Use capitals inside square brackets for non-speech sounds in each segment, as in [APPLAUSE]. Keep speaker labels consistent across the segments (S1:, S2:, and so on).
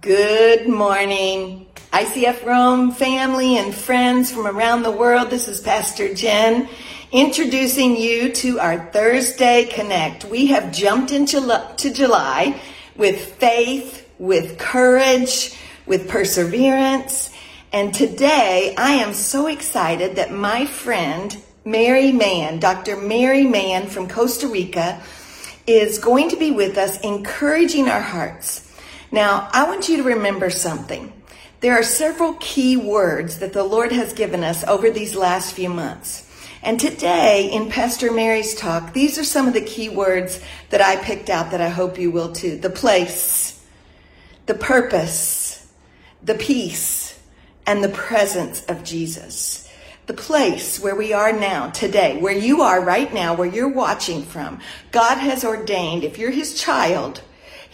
S1: Good morning, ICF Rome family and friends from around the world. This is Pastor Jen introducing you to our Thursday Connect. We have jumped into to July with faith, with courage, with perseverance. And today I am so excited that my friend Mary Mann, Dr. Mary Mann from Costa Rica, is going to be with us encouraging our hearts now, I want you to remember something. There are several key words that the Lord has given us over these last few months. And today in Pastor Mary's talk, these are some of the key words that I picked out that I hope you will too. The place, the purpose, the peace, and the presence of Jesus. The place where we are now, today, where you are right now, where you're watching from, God has ordained, if you're His child,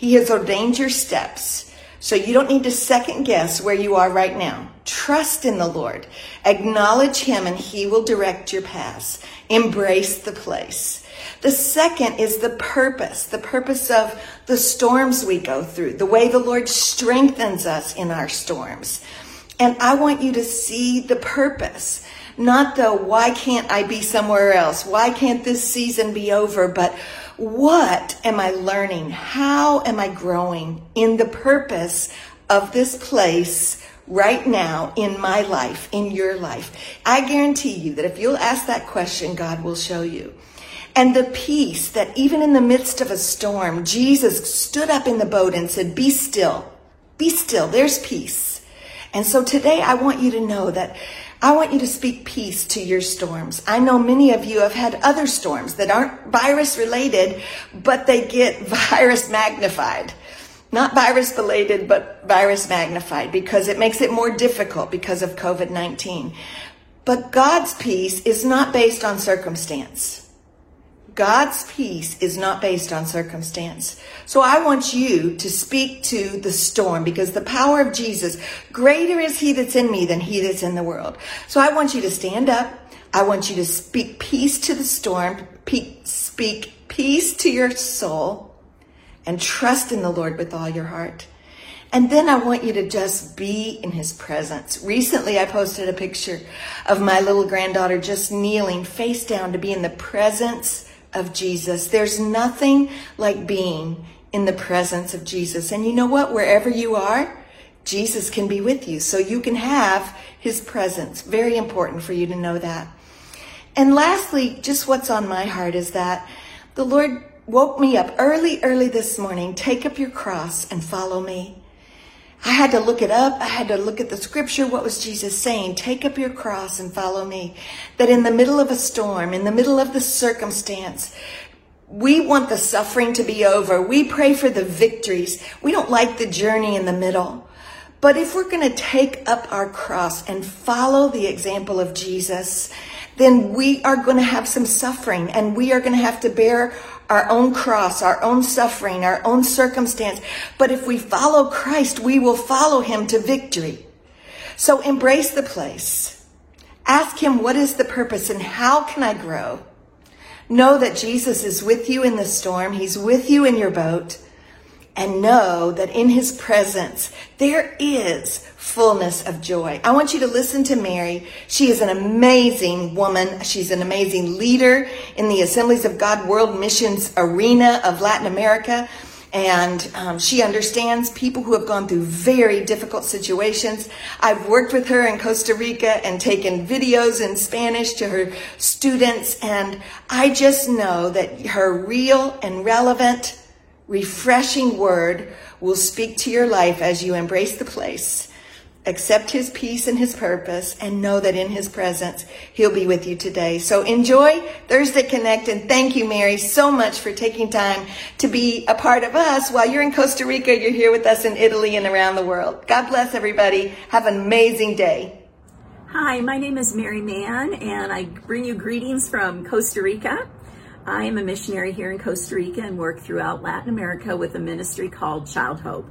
S1: he has ordained your steps. So you don't need to second guess where you are right now. Trust in the Lord. Acknowledge Him and He will direct your paths. Embrace the place. The second is the purpose, the purpose of the storms we go through, the way the Lord strengthens us in our storms. And I want you to see the purpose, not the why can't I be somewhere else? Why can't this season be over? But what am I learning? How am I growing in the purpose of this place right now in my life, in your life? I guarantee you that if you'll ask that question, God will show you. And the peace that even in the midst of a storm, Jesus stood up in the boat and said, Be still, be still, there's peace. And so today I want you to know that I want you to speak peace to your storms. I know many of you have had other storms that aren't virus related, but they get [LAUGHS] virus magnified. Not virus related, but virus magnified because it makes it more difficult because of COVID 19. But God's peace is not based on circumstance. God's peace is not based on circumstance. So I want you to speak to the storm because the power of Jesus, greater is he that's in me than he that's in the world. So I want you to stand up. I want you to speak peace to the storm, speak peace to your soul, and trust in the Lord with all your heart. And then I want you to just be in his presence. Recently, I posted a picture of my little granddaughter just kneeling face down to be in the presence of Jesus. There's nothing like being in the presence of Jesus. And you know what? Wherever you are, Jesus can be with you. So you can have his presence. Very important for you to know that. And lastly, just what's on my heart is that the Lord woke me up early, early this morning. Take up your cross and follow me. I had to look it up. I had to look at the scripture. What was Jesus saying? Take up your cross and follow me. That in the middle of a storm, in the middle of the circumstance, we want the suffering to be over. We pray for the victories. We don't like the journey in the middle. But if we're going to take up our cross and follow the example of Jesus, then we are going to have some suffering and we are going to have to bear our own cross, our own suffering, our own circumstance. But if we follow Christ, we will follow him to victory. So embrace the place. Ask him, what is the purpose and how can I grow? Know that Jesus is with you in the storm. He's with you in your boat and know that in his presence there is fullness of joy. I want you to listen to Mary. She is an amazing woman. She's an amazing leader in the Assemblies of God World Missions arena of Latin America. And um, she understands people who have gone through very difficult situations. I've worked with her in Costa Rica and taken videos in Spanish to her students. And I just know that her real and relevant refreshing word will speak to your life as you embrace the place, accept his peace and his purpose, and know that in his presence, he'll be with you today. So enjoy Thursday Connect and thank you, Mary, so much for taking time to be a part of us while you're in Costa Rica, you're here with us in Italy and around the world. God bless everybody. Have an amazing day.
S2: Hi, my name is Mary Mann, and I bring you greetings from Costa Rica. I am a missionary here in Costa Rica and work throughout Latin America with a ministry called Child Hope.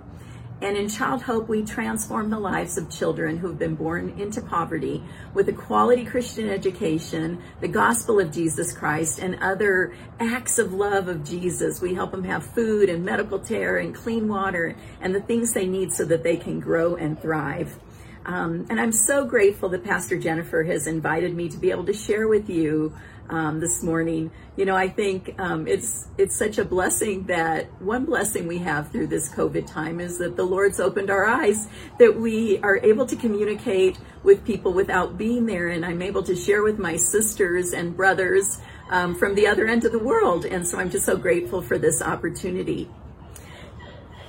S2: And in Child Hope, we transform the lives of children who have been born into poverty with a quality Christian education, the gospel of Jesus Christ, and other acts of love of Jesus. We help them have food and medical care and clean water and the things they need so that they can grow and thrive. Um, and I'm so grateful that Pastor Jennifer has invited me to be able to share with you um, this morning. You know, I think um, it's it's such a blessing that one blessing we have through this COVID time is that the Lord's opened our eyes that we are able to communicate with people without being there, and I'm able to share with my sisters and brothers um, from the other end of the world, and so I'm just so grateful for this opportunity.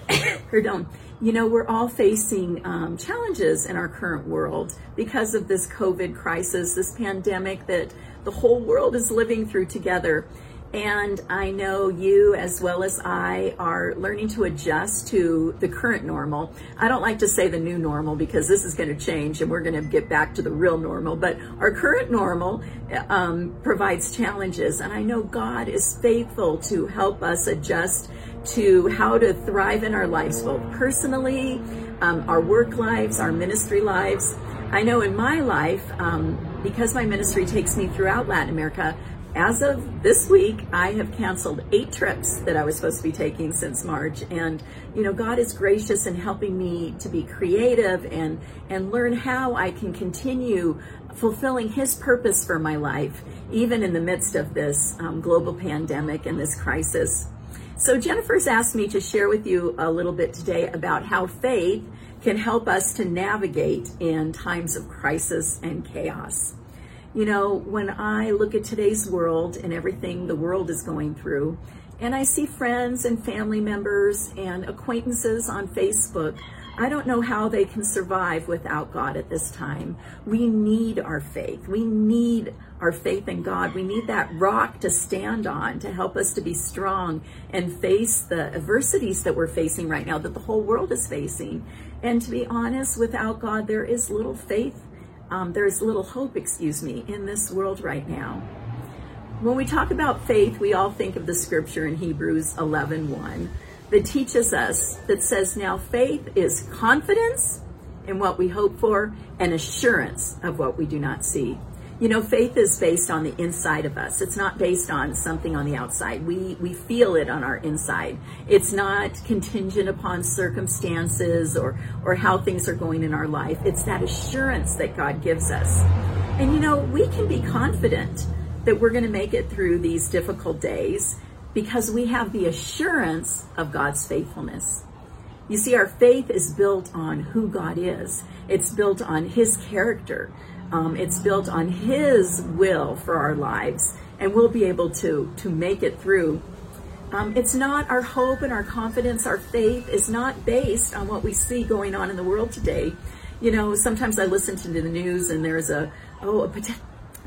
S2: [COUGHS] Pardon you know, we're all facing um, challenges in our current world because of this COVID crisis, this pandemic that the whole world is living through together. And I know you, as well as I, are learning to adjust to the current normal. I don't like to say the new normal because this is going to change and we're going to get back to the real normal. But our current normal um, provides challenges. And I know God is faithful to help us adjust to how to thrive in our lives, both personally, um, our work lives, our ministry lives. I know in my life, um, because my ministry takes me throughout Latin America, as of this week, I have canceled eight trips that I was supposed to be taking since March. And, you know, God is gracious in helping me to be creative and, and learn how I can continue fulfilling His purpose for my life, even in the midst of this um, global pandemic and this crisis. So Jennifer's asked me to share with you a little bit today about how faith can help us to navigate in times of crisis and chaos. You know, when I look at today's world and everything the world is going through, and I see friends and family members and acquaintances on Facebook I don't know how they can survive without God at this time. We need our faith. We need our faith in God. We need that rock to stand on to help us to be strong and face the adversities that we're facing right now, that the whole world is facing. And to be honest, without God, there is little faith. Um, there is little hope, excuse me, in this world right now. When we talk about faith, we all think of the scripture in Hebrews 11 1 that teaches us that says now faith is confidence in what we hope for and assurance of what we do not see. You know, faith is based on the inside of us. It's not based on something on the outside. We we feel it on our inside. It's not contingent upon circumstances or or how things are going in our life. It's that assurance that God gives us. And you know, we can be confident that we're going to make it through these difficult days because we have the assurance of God's faithfulness. You see, our faith is built on who God is. It's built on His character. Um, it's built on His will for our lives, and we'll be able to to make it through. Um, it's not our hope and our confidence, our faith is not based on what we see going on in the world today. You know, sometimes I listen to the news and there's a oh a pot-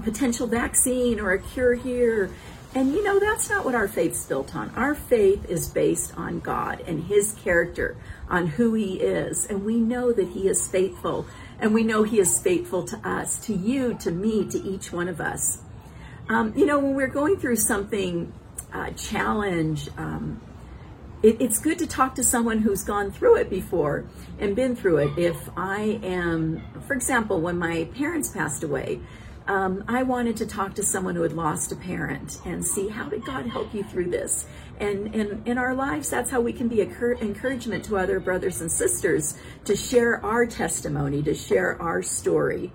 S2: potential vaccine or a cure here, and you know, that's not what our faith's built on. Our faith is based on God and His character, on who He is. And we know that He is faithful. And we know He is faithful to us, to you, to me, to each one of us. Um, you know, when we're going through something, uh, challenge, um, it, it's good to talk to someone who's gone through it before and been through it. If I am, for example, when my parents passed away, um, I wanted to talk to someone who had lost a parent and see how did God help you through this. And, and in our lives, that's how we can be encouragement to other brothers and sisters to share our testimony, to share our story.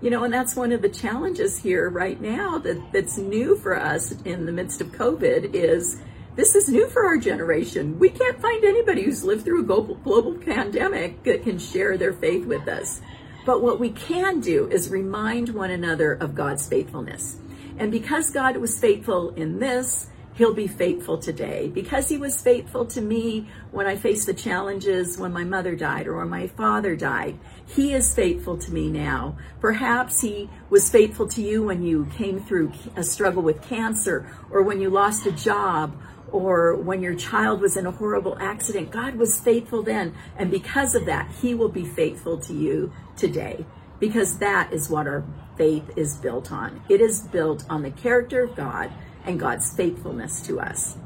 S2: You know, and that's one of the challenges here right now that, that's new for us in the midst of COVID is this is new for our generation. We can't find anybody who's lived through a global, global pandemic that can share their faith with us. But what we can do is remind one another of God's faithfulness. And because God was faithful in this, He'll be faithful today. Because He was faithful to me when I faced the challenges when my mother died or when my father died, He is faithful to me now. Perhaps He was faithful to you when you came through a struggle with cancer or when you lost a job or when your child was in a horrible accident, God was faithful then. And because of that, He will be faithful to you today because that is what our faith is built on. It is built on the character of God and God's faithfulness to us.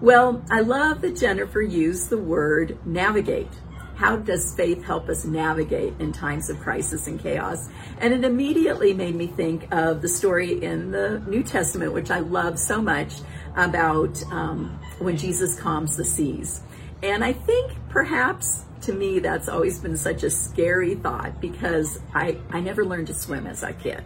S2: Well, I love that Jennifer used the word navigate. How does faith help us navigate in times of crisis and chaos? And it immediately made me think of the story in the New Testament, which I love so much, about um, when Jesus calms the seas. And I think perhaps to me that's always been such a scary thought because I, I never learned to swim as a kid.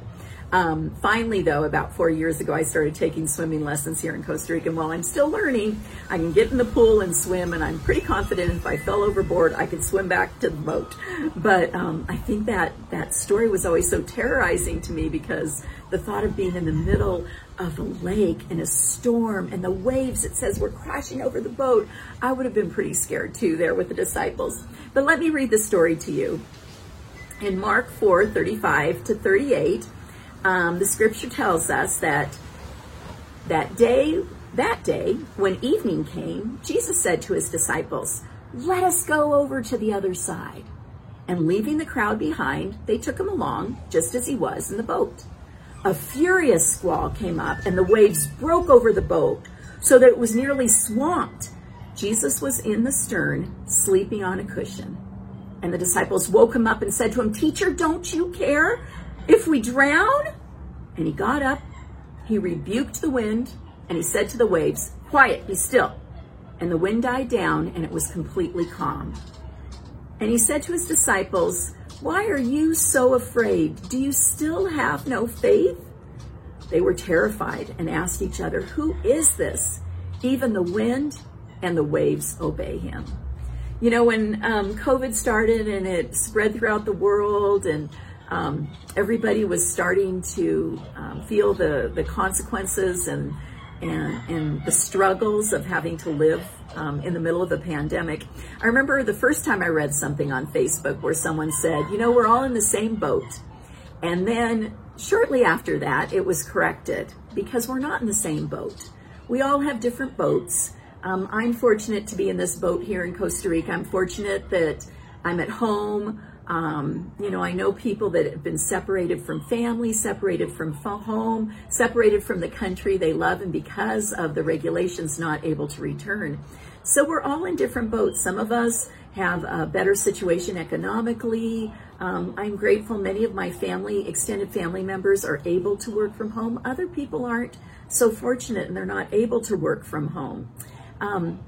S2: Um, finally, though, about four years ago, I started taking swimming lessons here in Costa Rica. And while I'm still learning, I can get in the pool and swim, and I'm pretty confident if I fell overboard, I could swim back to the boat. But um, I think that that story was always so terrorizing to me because the thought of being in the middle of a lake in a storm and the waves, it says, were crashing over the boat, I would have been pretty scared too there with the disciples. But let me read the story to you. In Mark 4 35 to 38, um, the scripture tells us that that day, that day, when evening came, Jesus said to his disciples, Let us go over to the other side. And leaving the crowd behind, they took him along just as he was in the boat. A furious squall came up, and the waves broke over the boat so that it was nearly swamped. Jesus was in the stern, sleeping on a cushion. And the disciples woke him up and said to him, Teacher, don't you care if we drown? And he got up, he rebuked the wind, and he said to the waves, Quiet, be still. And the wind died down, and it was completely calm. And he said to his disciples, Why are you so afraid? Do you still have no faith? They were terrified and asked each other, Who is this? Even the wind and the waves obey him. You know, when um, COVID started and it spread throughout the world and um, everybody was starting to um, feel the, the consequences and, and, and the struggles of having to live um, in the middle of a pandemic. I remember the first time I read something on Facebook where someone said, you know, we're all in the same boat. And then shortly after that, it was corrected because we're not in the same boat. We all have different boats. Um, I'm fortunate to be in this boat here in Costa Rica. I'm fortunate that I'm at home. Um, you know, I know people that have been separated from family, separated from home, separated from the country they love, and because of the regulations, not able to return. So we're all in different boats. Some of us have a better situation economically. Um, I'm grateful many of my family, extended family members, are able to work from home. Other people aren't so fortunate and they're not able to work from home. Um,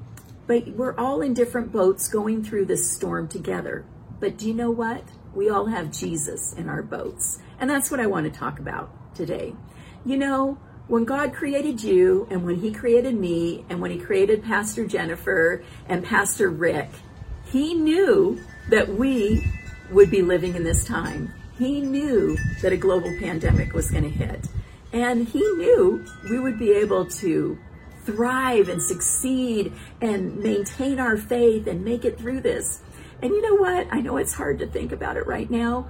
S2: but we're all in different boats going through this storm together. But do you know what? We all have Jesus in our boats. And that's what I want to talk about today. You know, when God created you and when He created me and when He created Pastor Jennifer and Pastor Rick, He knew that we would be living in this time. He knew that a global pandemic was going to hit. And He knew we would be able to thrive and succeed and maintain our faith and make it through this. And you know what? I know it's hard to think about it right now,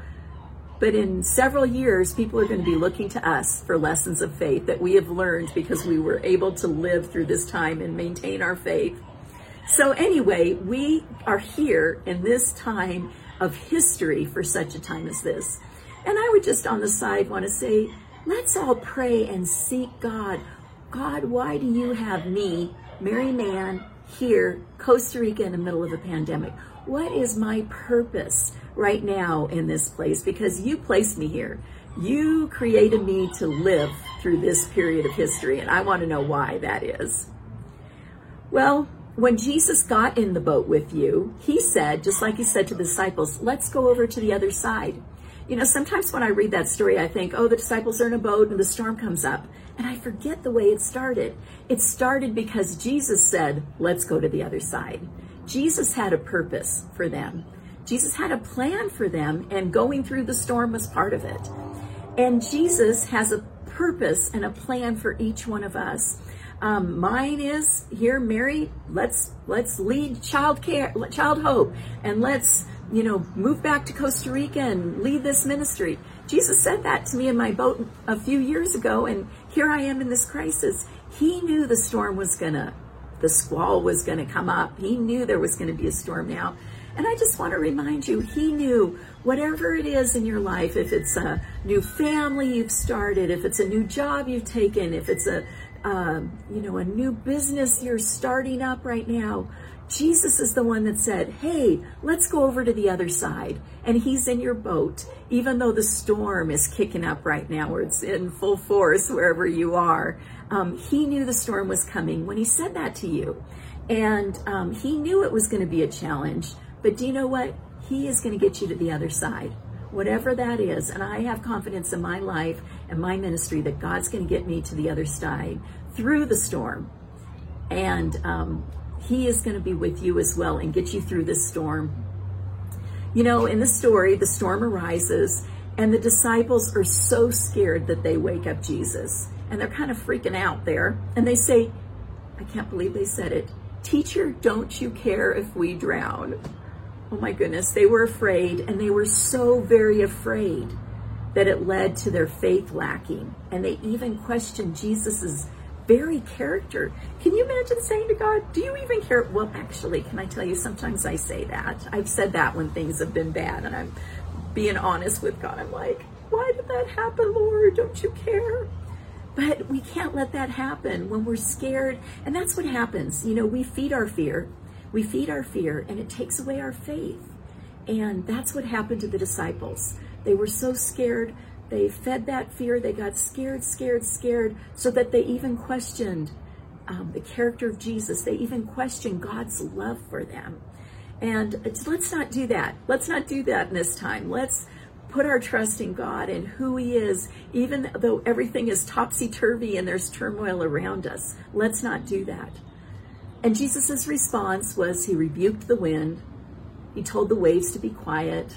S2: but in several years, people are going to be looking to us for lessons of faith that we have learned because we were able to live through this time and maintain our faith. So, anyway, we are here in this time of history for such a time as this. And I would just on the side want to say, let's all pray and seek God. God, why do you have me, Mary Mann, here, Costa Rica, in the middle of a pandemic? what is my purpose right now in this place? Because you placed me here. You created me to live through this period of history, and I want to know why that is. Well, when Jesus got in the boat with you, he said, just like he said to the disciples, let's go over to the other side. You know, sometimes when I read that story, I think, oh, the disciples are in a boat and the storm comes up. And I forget the way it started. It started because Jesus said, let's go to the other side. Jesus had a purpose for them. Jesus had a plan for them, and going through the storm was part of it. And Jesus has a purpose and a plan for each one of us. Um, mine is here, Mary. Let's let's lead child care, child hope, and let's you know move back to Costa Rica and lead this ministry. Jesus said that to me in my boat a few years ago, and here I am in this crisis. He knew the storm was gonna the squall was going to come up. He knew there was going to be a storm now. And I just want to remind you, he knew whatever it is in your life, if it's a new family you've started, if it's a new job you've taken, if it's a, um, you know, a new business you're starting up right now, Jesus is the one that said, Hey, let's go over to the other side. And he's in your boat, even though the storm is kicking up right now, or it's in full force wherever you are. Um, he knew the storm was coming when he said that to you. And um, he knew it was going to be a challenge. But do you know what? He is going to get you to the other side, whatever that is. And I have confidence in my life and my ministry that God's going to get me to the other side through the storm. And um, He is going to be with you as well and get you through this storm. You know, in the story, the storm arises, and the disciples are so scared that they wake up Jesus. And they're kind of freaking out there. And they say, I can't believe they said it. Teacher, don't you care if we drown? Oh my goodness, they were afraid, and they were so very afraid that it led to their faith lacking. And they even questioned Jesus's very character. Can you imagine saying to God, Do you even care? Well, actually, can I tell you, sometimes I say that. I've said that when things have been bad, and I'm being honest with God. I'm like, Why did that happen, Lord? Don't you care? But we can't let that happen when we're scared. And that's what happens. You know, we feed our fear we feed our fear and it takes away our faith. And that's what happened to the disciples. They were so scared. They fed that fear. They got scared, scared, scared, so that they even questioned um, the character of Jesus. They even questioned God's love for them. And let's not do that. Let's not do that in this time. Let's put our trust in God and who He is, even though everything is topsy turvy and there's turmoil around us. Let's not do that. And Jesus' response was he rebuked the wind, he told the waves to be quiet,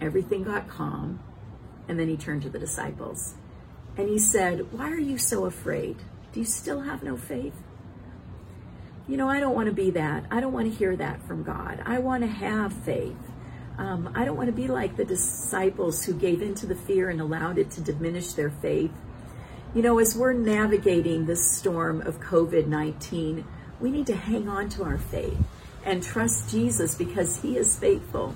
S2: everything got calm, and then he turned to the disciples. And he said, Why are you so afraid? Do you still have no faith? You know, I don't want to be that. I don't want to hear that from God. I want to have faith. Um, I don't want to be like the disciples who gave into the fear and allowed it to diminish their faith. You know, as we're navigating this storm of COVID 19, we need to hang on to our faith and trust Jesus because he is faithful.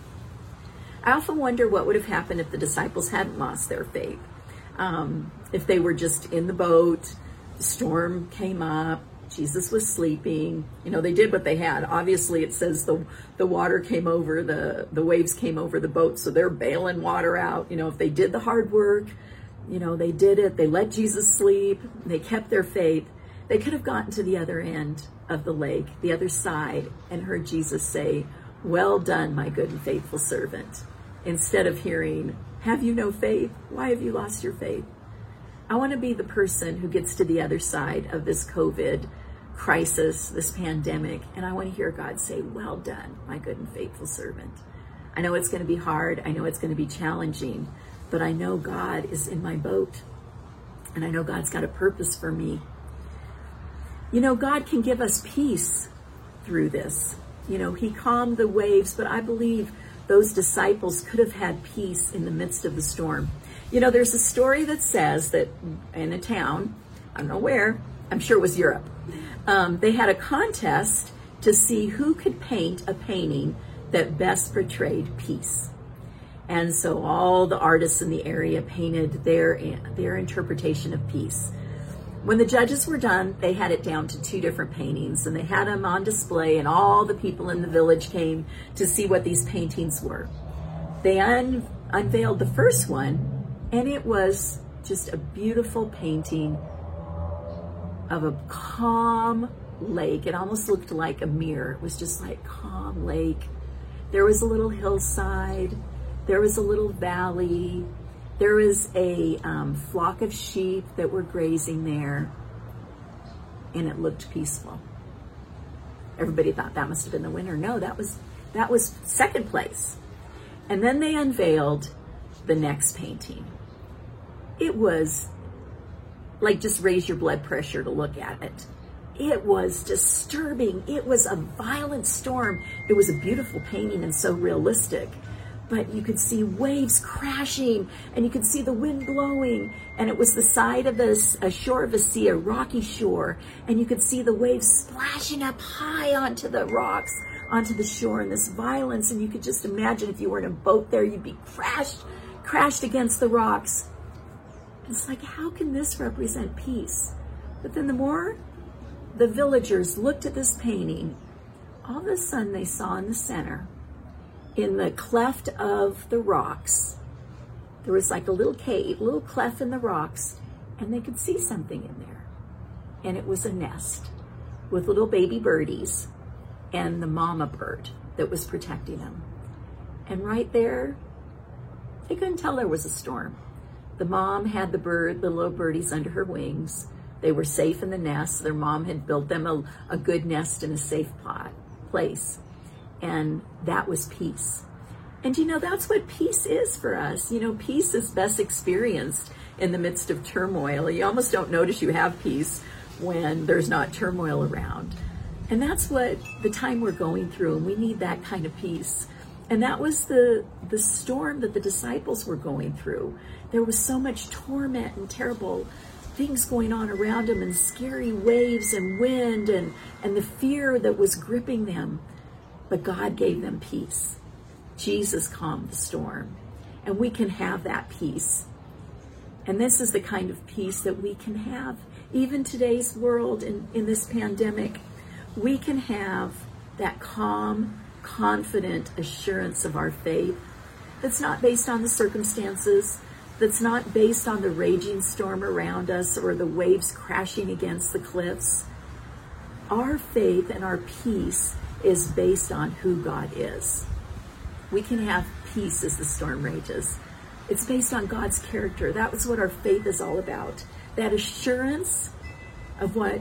S2: I often wonder what would have happened if the disciples hadn't lost their faith. Um, if they were just in the boat, the storm came up, Jesus was sleeping. You know, they did what they had. Obviously, it says the the water came over, the the waves came over the boat, so they're bailing water out. You know, if they did the hard work, you know, they did it. They let Jesus sleep. They kept their faith. They could have gotten to the other end of the lake, the other side, and heard Jesus say, Well done, my good and faithful servant, instead of hearing, Have you no faith? Why have you lost your faith? I want to be the person who gets to the other side of this COVID crisis, this pandemic, and I want to hear God say, Well done, my good and faithful servant. I know it's going to be hard. I know it's going to be challenging, but I know God is in my boat. And I know God's got a purpose for me you know, God can give us peace through this. You know, He calmed the waves, but I believe those disciples could have had peace in the midst of the storm. You know, there's a story that says that in a town, I don't know where, I'm sure it was Europe, um, they had a contest to see who could paint a painting that best portrayed peace. And so all the artists in the area painted their their interpretation of peace. When the judges were done, they had it down to two different paintings and they had them on display, and all the people in the village came to see what these paintings were. They un- unveiled the first one, and it was just a beautiful painting of a calm lake. It almost looked like a mirror. It was just like calm lake. There was a little hillside. There was a little valley. There was a um, flock of sheep that were grazing there, and it looked peaceful. Everybody thought that must have been the winner. No, that was that was second place. And then they unveiled the next painting. It was like just raise your blood pressure to look at it. It was disturbing. It was a violent storm. It was a beautiful painting and so realistic but you could see waves crashing and you could see the wind blowing and it was the side of a shore of a sea, a rocky shore, and you could see the waves splashing up high onto the rocks, onto the shore and this violence and you could just imagine if you were in a boat there, you'd be crashed, crashed against the rocks. It's like, how can this represent peace? But then the more the villagers looked at this painting, all of a sudden they saw in the center, in the cleft of the rocks, there was like a little cave, little cleft in the rocks, and they could see something in there. And it was a nest with little baby birdies and the mama bird that was protecting them. And right there, they couldn't tell there was a storm. The mom had the bird, the little birdies under her wings. They were safe in the nest. Their mom had built them a, a good nest in a safe plot, place. And that was peace. And you know, that's what peace is for us. You know, peace is best experienced in the midst of turmoil. You almost don't notice you have peace when there's not turmoil around. And that's what the time we're going through, and we need that kind of peace. And that was the the storm that the disciples were going through. There was so much torment and terrible things going on around them and scary waves and wind and, and the fear that was gripping them. But God gave them peace. Jesus calmed the storm. And we can have that peace. And this is the kind of peace that we can have. Even today's world in, in this pandemic, we can have that calm, confident assurance of our faith that's not based on the circumstances, that's not based on the raging storm around us or the waves crashing against the cliffs. Our faith and our peace is based on who God is. We can have peace as the storm rages. It's based on God's character. That was what our faith is all about. That assurance of what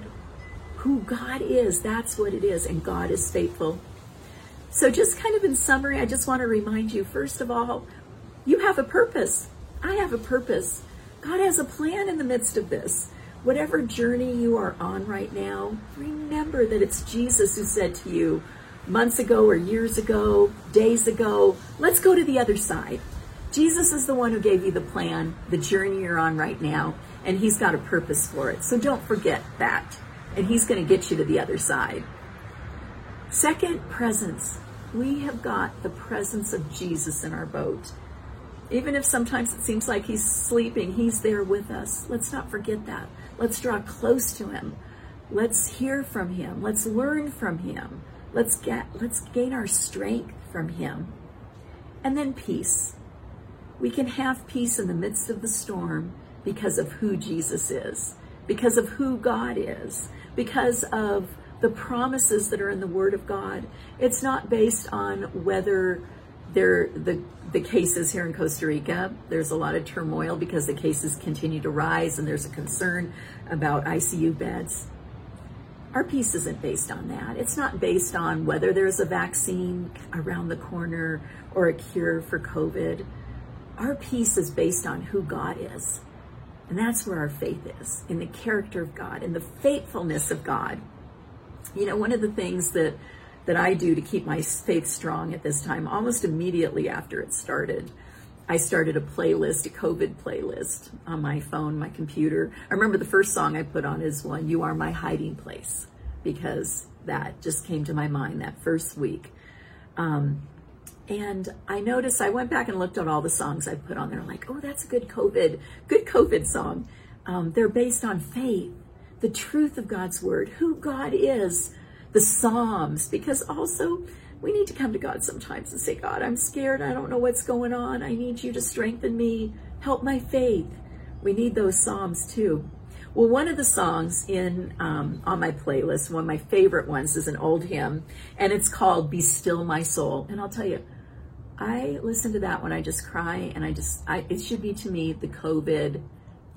S2: who God is, that's what it is, and God is faithful. So just kind of in summary, I just want to remind you first of all, you have a purpose. I have a purpose. God has a plan in the midst of this. Whatever journey you are on right now, remember that it's Jesus who said to you months ago or years ago, days ago, let's go to the other side. Jesus is the one who gave you the plan, the journey you're on right now, and he's got a purpose for it. So don't forget that. And he's going to get you to the other side. Second, presence. We have got the presence of Jesus in our boat. Even if sometimes it seems like he's sleeping, he's there with us. Let's not forget that. Let's draw close to him. Let's hear from him. Let's learn from him. Let's get let's gain our strength from him. And then peace. We can have peace in the midst of the storm because of who Jesus is, because of who God is, because of the promises that are in the Word of God. It's not based on whether there the the cases here in Costa Rica. There's a lot of turmoil because the cases continue to rise, and there's a concern about ICU beds. Our peace isn't based on that. It's not based on whether there's a vaccine around the corner or a cure for COVID. Our peace is based on who God is. And that's where our faith is in the character of God, in the faithfulness of God. You know, one of the things that that I do to keep my faith strong at this time, almost immediately after it started, I started a playlist, a COVID playlist on my phone, my computer. I remember the first song I put on is one, You Are My Hiding Place, because that just came to my mind that first week. Um, and I noticed, I went back and looked at all the songs I put on there, like, oh, that's a good COVID, good COVID song. Um, they're based on faith, the truth of God's word, who God is, the Psalms, because also we need to come to God sometimes and say, God, I'm scared. I don't know what's going on. I need you to strengthen me. Help my faith. We need those Psalms too. Well, one of the songs in um, on my playlist, one of my favorite ones, is an old hymn, and it's called "Be Still My Soul." And I'll tell you, I listen to that when I just cry, and I just, I, it should be to me the COVID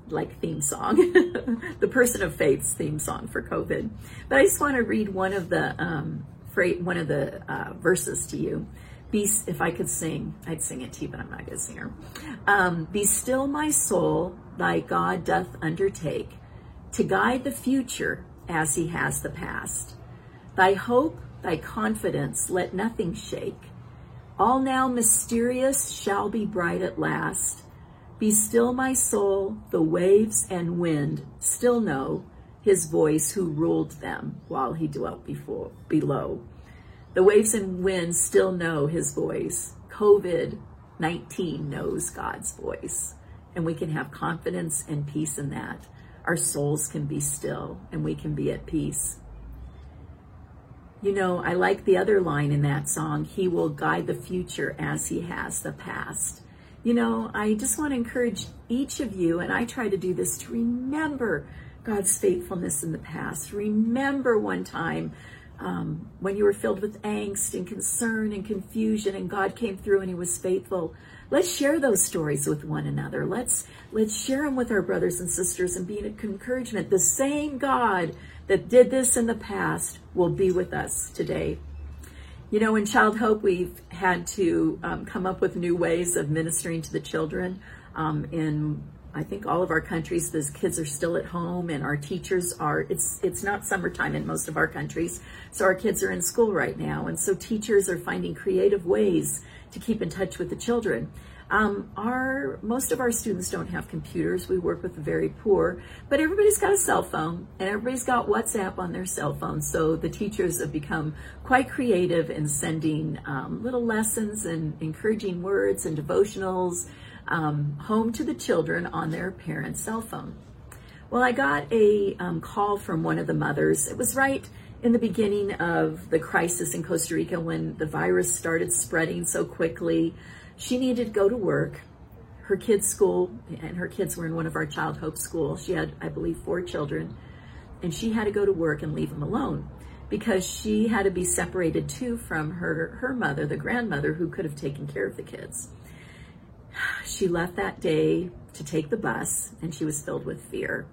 S2: like theme song, [LAUGHS] the person of faith's theme song for COVID. But I just want to read one of the um, one of the uh, verses to you. Be, if I could sing, I'd sing it to you, but I'm not a good singer. Um, Be still, my soul, thy God doth undertake to guide the future as he has the past. Thy hope, thy confidence, let nothing shake. All now mysterious shall be bright at last be still, my soul, the waves and wind still know his voice who ruled them while he dwelt before, below. The waves and winds still know his voice. COVID 19 knows God's voice, and we can have confidence and peace in that. Our souls can be still and we can be at peace. You know, I like the other line in that song He will guide the future as He has the past. You know, I just want to encourage each of you, and I try to do this, to remember God's faithfulness in the past. Remember one time um, when you were filled with angst and concern and confusion, and God came through and He was faithful. Let's share those stories with one another. Let's let's share them with our brothers and sisters and be an encouragement. The same God that did this in the past will be with us today. You know, in Child Hope, we've had to um, come up with new ways of ministering to the children. Um, in I think all of our countries, the kids are still at home, and our teachers are. It's it's not summertime in most of our countries, so our kids are in school right now, and so teachers are finding creative ways to keep in touch with the children. Um, our most of our students don't have computers. We work with the very poor, but everybody's got a cell phone and everybody's got WhatsApp on their cell phone. So the teachers have become quite creative in sending um, little lessons and encouraging words and devotionals um, home to the children on their parents' cell phone. Well, I got a um, call from one of the mothers. It was right in the beginning of the crisis in Costa Rica when the virus started spreading so quickly. She needed to go to work. Her kids' school, and her kids were in one of our Child Hope schools. She had, I believe, four children, and she had to go to work and leave them alone because she had to be separated too from her her mother, the grandmother, who could have taken care of the kids. She left that day to take the bus, and she was filled with fear.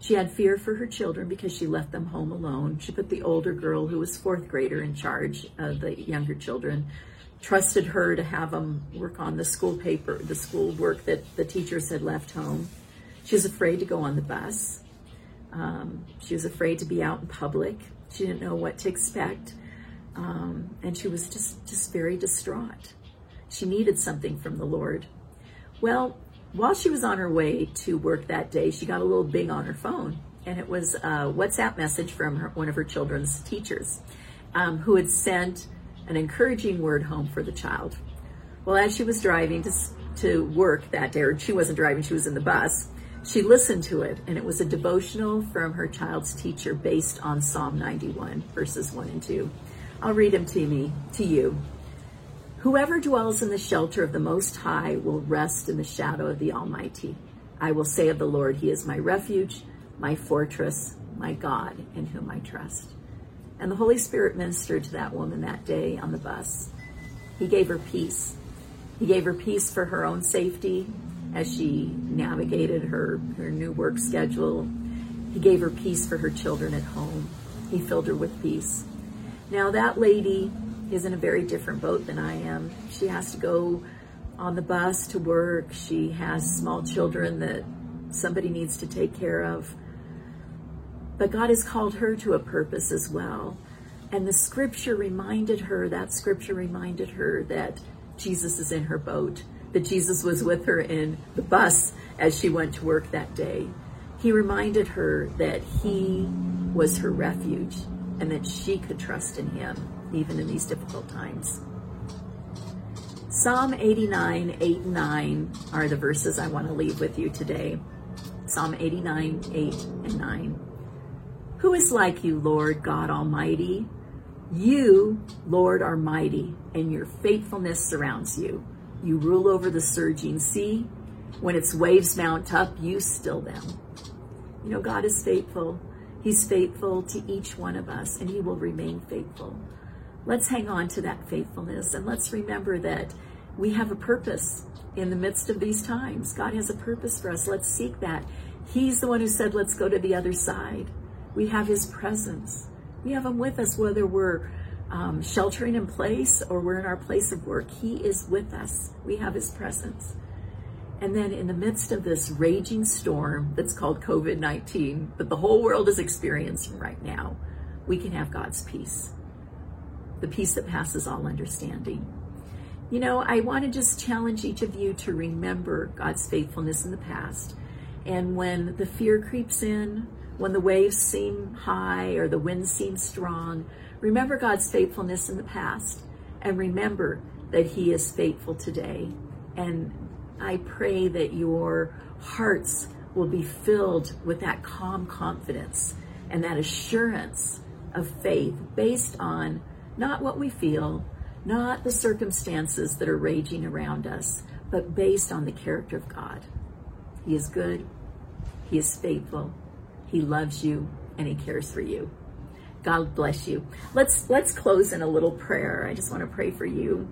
S2: She had fear for her children because she left them home alone. She put the older girl, who was fourth grader, in charge of the younger children trusted her to have them work on the school paper, the school work that the teachers had left home. She was afraid to go on the bus. Um, she was afraid to be out in public. She didn't know what to expect. Um, and she was just, just very distraught. She needed something from the Lord. Well, while she was on her way to work that day, she got a little bing on her phone, and it was a WhatsApp message from her, one of her children's teachers um, who had sent an encouraging word home for the child. Well, as she was driving to, to work that day, or she wasn't driving, she was in the bus, she listened to it, and it was a devotional from her child's teacher based on Psalm 91, verses 1 and 2. I'll read them to me, to you. Whoever dwells in the shelter of the Most High will rest in the shadow of the Almighty. I will say of the Lord, He is my refuge, my fortress, my God, in whom I trust. And the Holy Spirit ministered to that woman that day on the bus. He gave her peace. He gave her peace for her own safety as she navigated her, her new work schedule. He gave her peace for her children at home. He filled her with peace. Now, that lady is in a very different boat than I am. She has to go on the bus to work. She has small children that somebody needs to take care of. But God has called her to a purpose as well. And the scripture reminded her, that scripture reminded her that Jesus is in her boat, that Jesus was with her in the bus as she went to work that day. He reminded her that he was her refuge and that she could trust in him even in these difficult times. Psalm 89, 8 and 9 are the verses I want to leave with you today. Psalm 89, 8 and 9. Who is like you, Lord God Almighty? You, Lord, are mighty, and your faithfulness surrounds you. You rule over the surging sea. When its waves mount up, you still them. You know, God is faithful. He's faithful to each one of us, and He will remain faithful. Let's hang on to that faithfulness, and let's remember that we have a purpose in the midst of these times. God has a purpose for us. Let's seek that. He's the one who said, let's go to the other side. We have his presence. We have him with us, whether we're um, sheltering in place or we're in our place of work. He is with us. We have his presence. And then in the midst of this raging storm that's called COVID 19, that the whole world is experiencing right now, we can have God's peace, the peace that passes all understanding. You know, I want to just challenge each of you to remember God's faithfulness in the past. And when the fear creeps in, when the waves seem high or the wind seems strong, remember God's faithfulness in the past and remember that He is faithful today. And I pray that your hearts will be filled with that calm confidence and that assurance of faith based on not what we feel, not the circumstances that are raging around us, but based on the character of God. He is good, He is faithful, He loves you, and He cares for you. God bless you. Let's let's close in a little prayer. I just want to pray for you.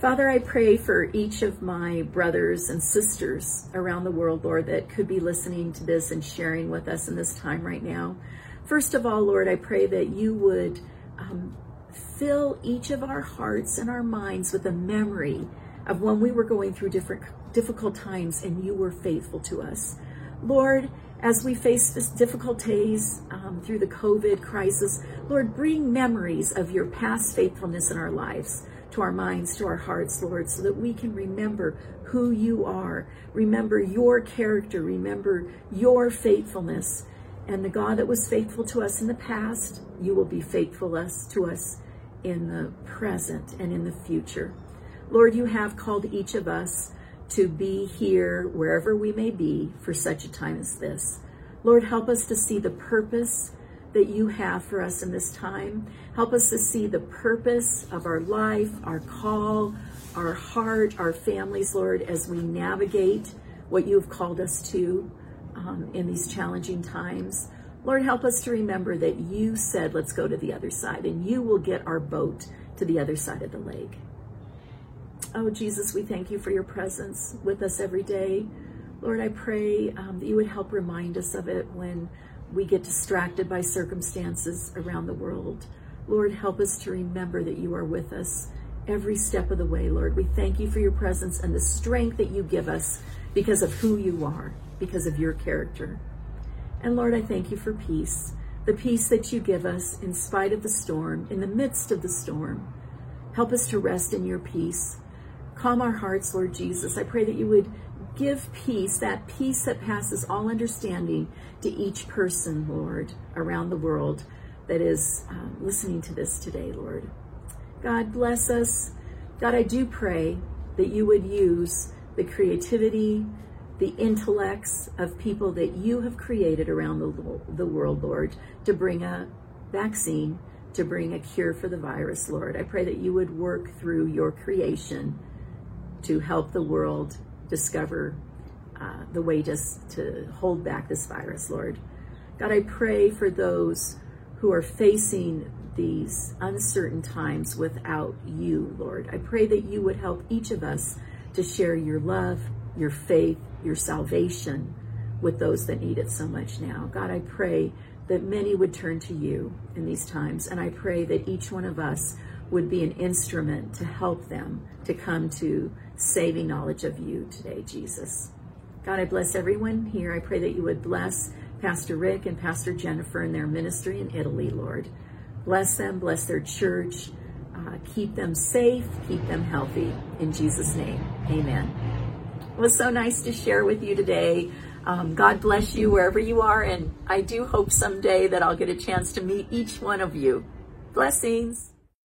S2: Father, I pray for each of my brothers and sisters around the world, Lord, that could be listening to this and sharing with us in this time right now. First of all, Lord, I pray that you would um, fill each of our hearts and our minds with a memory of when we were going through different difficult times and you were faithful to us. Lord, as we face this difficulties um, through the COVID crisis, Lord, bring memories of your past faithfulness in our lives to our minds, to our hearts, Lord, so that we can remember who you are, remember your character, remember your faithfulness. And the God that was faithful to us in the past, you will be faithful to us in the present and in the future. Lord, you have called each of us to be here wherever we may be for such a time as this. Lord, help us to see the purpose that you have for us in this time. Help us to see the purpose of our life, our call, our heart, our families, Lord, as we navigate what you have called us to um, in these challenging times. Lord, help us to remember that you said, let's go to the other side, and you will get our boat to the other side of the lake. Oh, Jesus, we thank you for your presence with us every day. Lord, I pray um, that you would help remind us of it when we get distracted by circumstances around the world. Lord, help us to remember that you are with us every step of the way, Lord. We thank you for your presence and the strength that you give us because of who you are, because of your character. And Lord, I thank you for peace, the peace that you give us in spite of the storm, in the midst of the storm. Help us to rest in your peace. Calm our hearts, Lord Jesus. I pray that you would give peace, that peace that passes all understanding to each person, Lord, around the world that is um, listening to this today, Lord. God bless us. God, I do pray that you would use the creativity, the intellects of people that you have created around the, the world, Lord, to bring a vaccine, to bring a cure for the virus, Lord. I pray that you would work through your creation to help the world discover uh, the way to, to hold back this virus, Lord. God, I pray for those who are facing these uncertain times without you, Lord. I pray that you would help each of us to share your love, your faith, your salvation with those that need it so much now. God, I pray that many would turn to you in these times, and I pray that each one of us would be an instrument to help them to come to saving knowledge of you today, Jesus. God, I bless everyone here. I pray that you would bless Pastor Rick and Pastor Jennifer in their ministry in Italy, Lord. Bless them, bless their church, uh, keep them safe, keep them healthy. In Jesus' name, amen. It was so nice to share with you today. Um, God bless you wherever you are, and I do hope someday that I'll get a chance to meet each one of you. Blessings.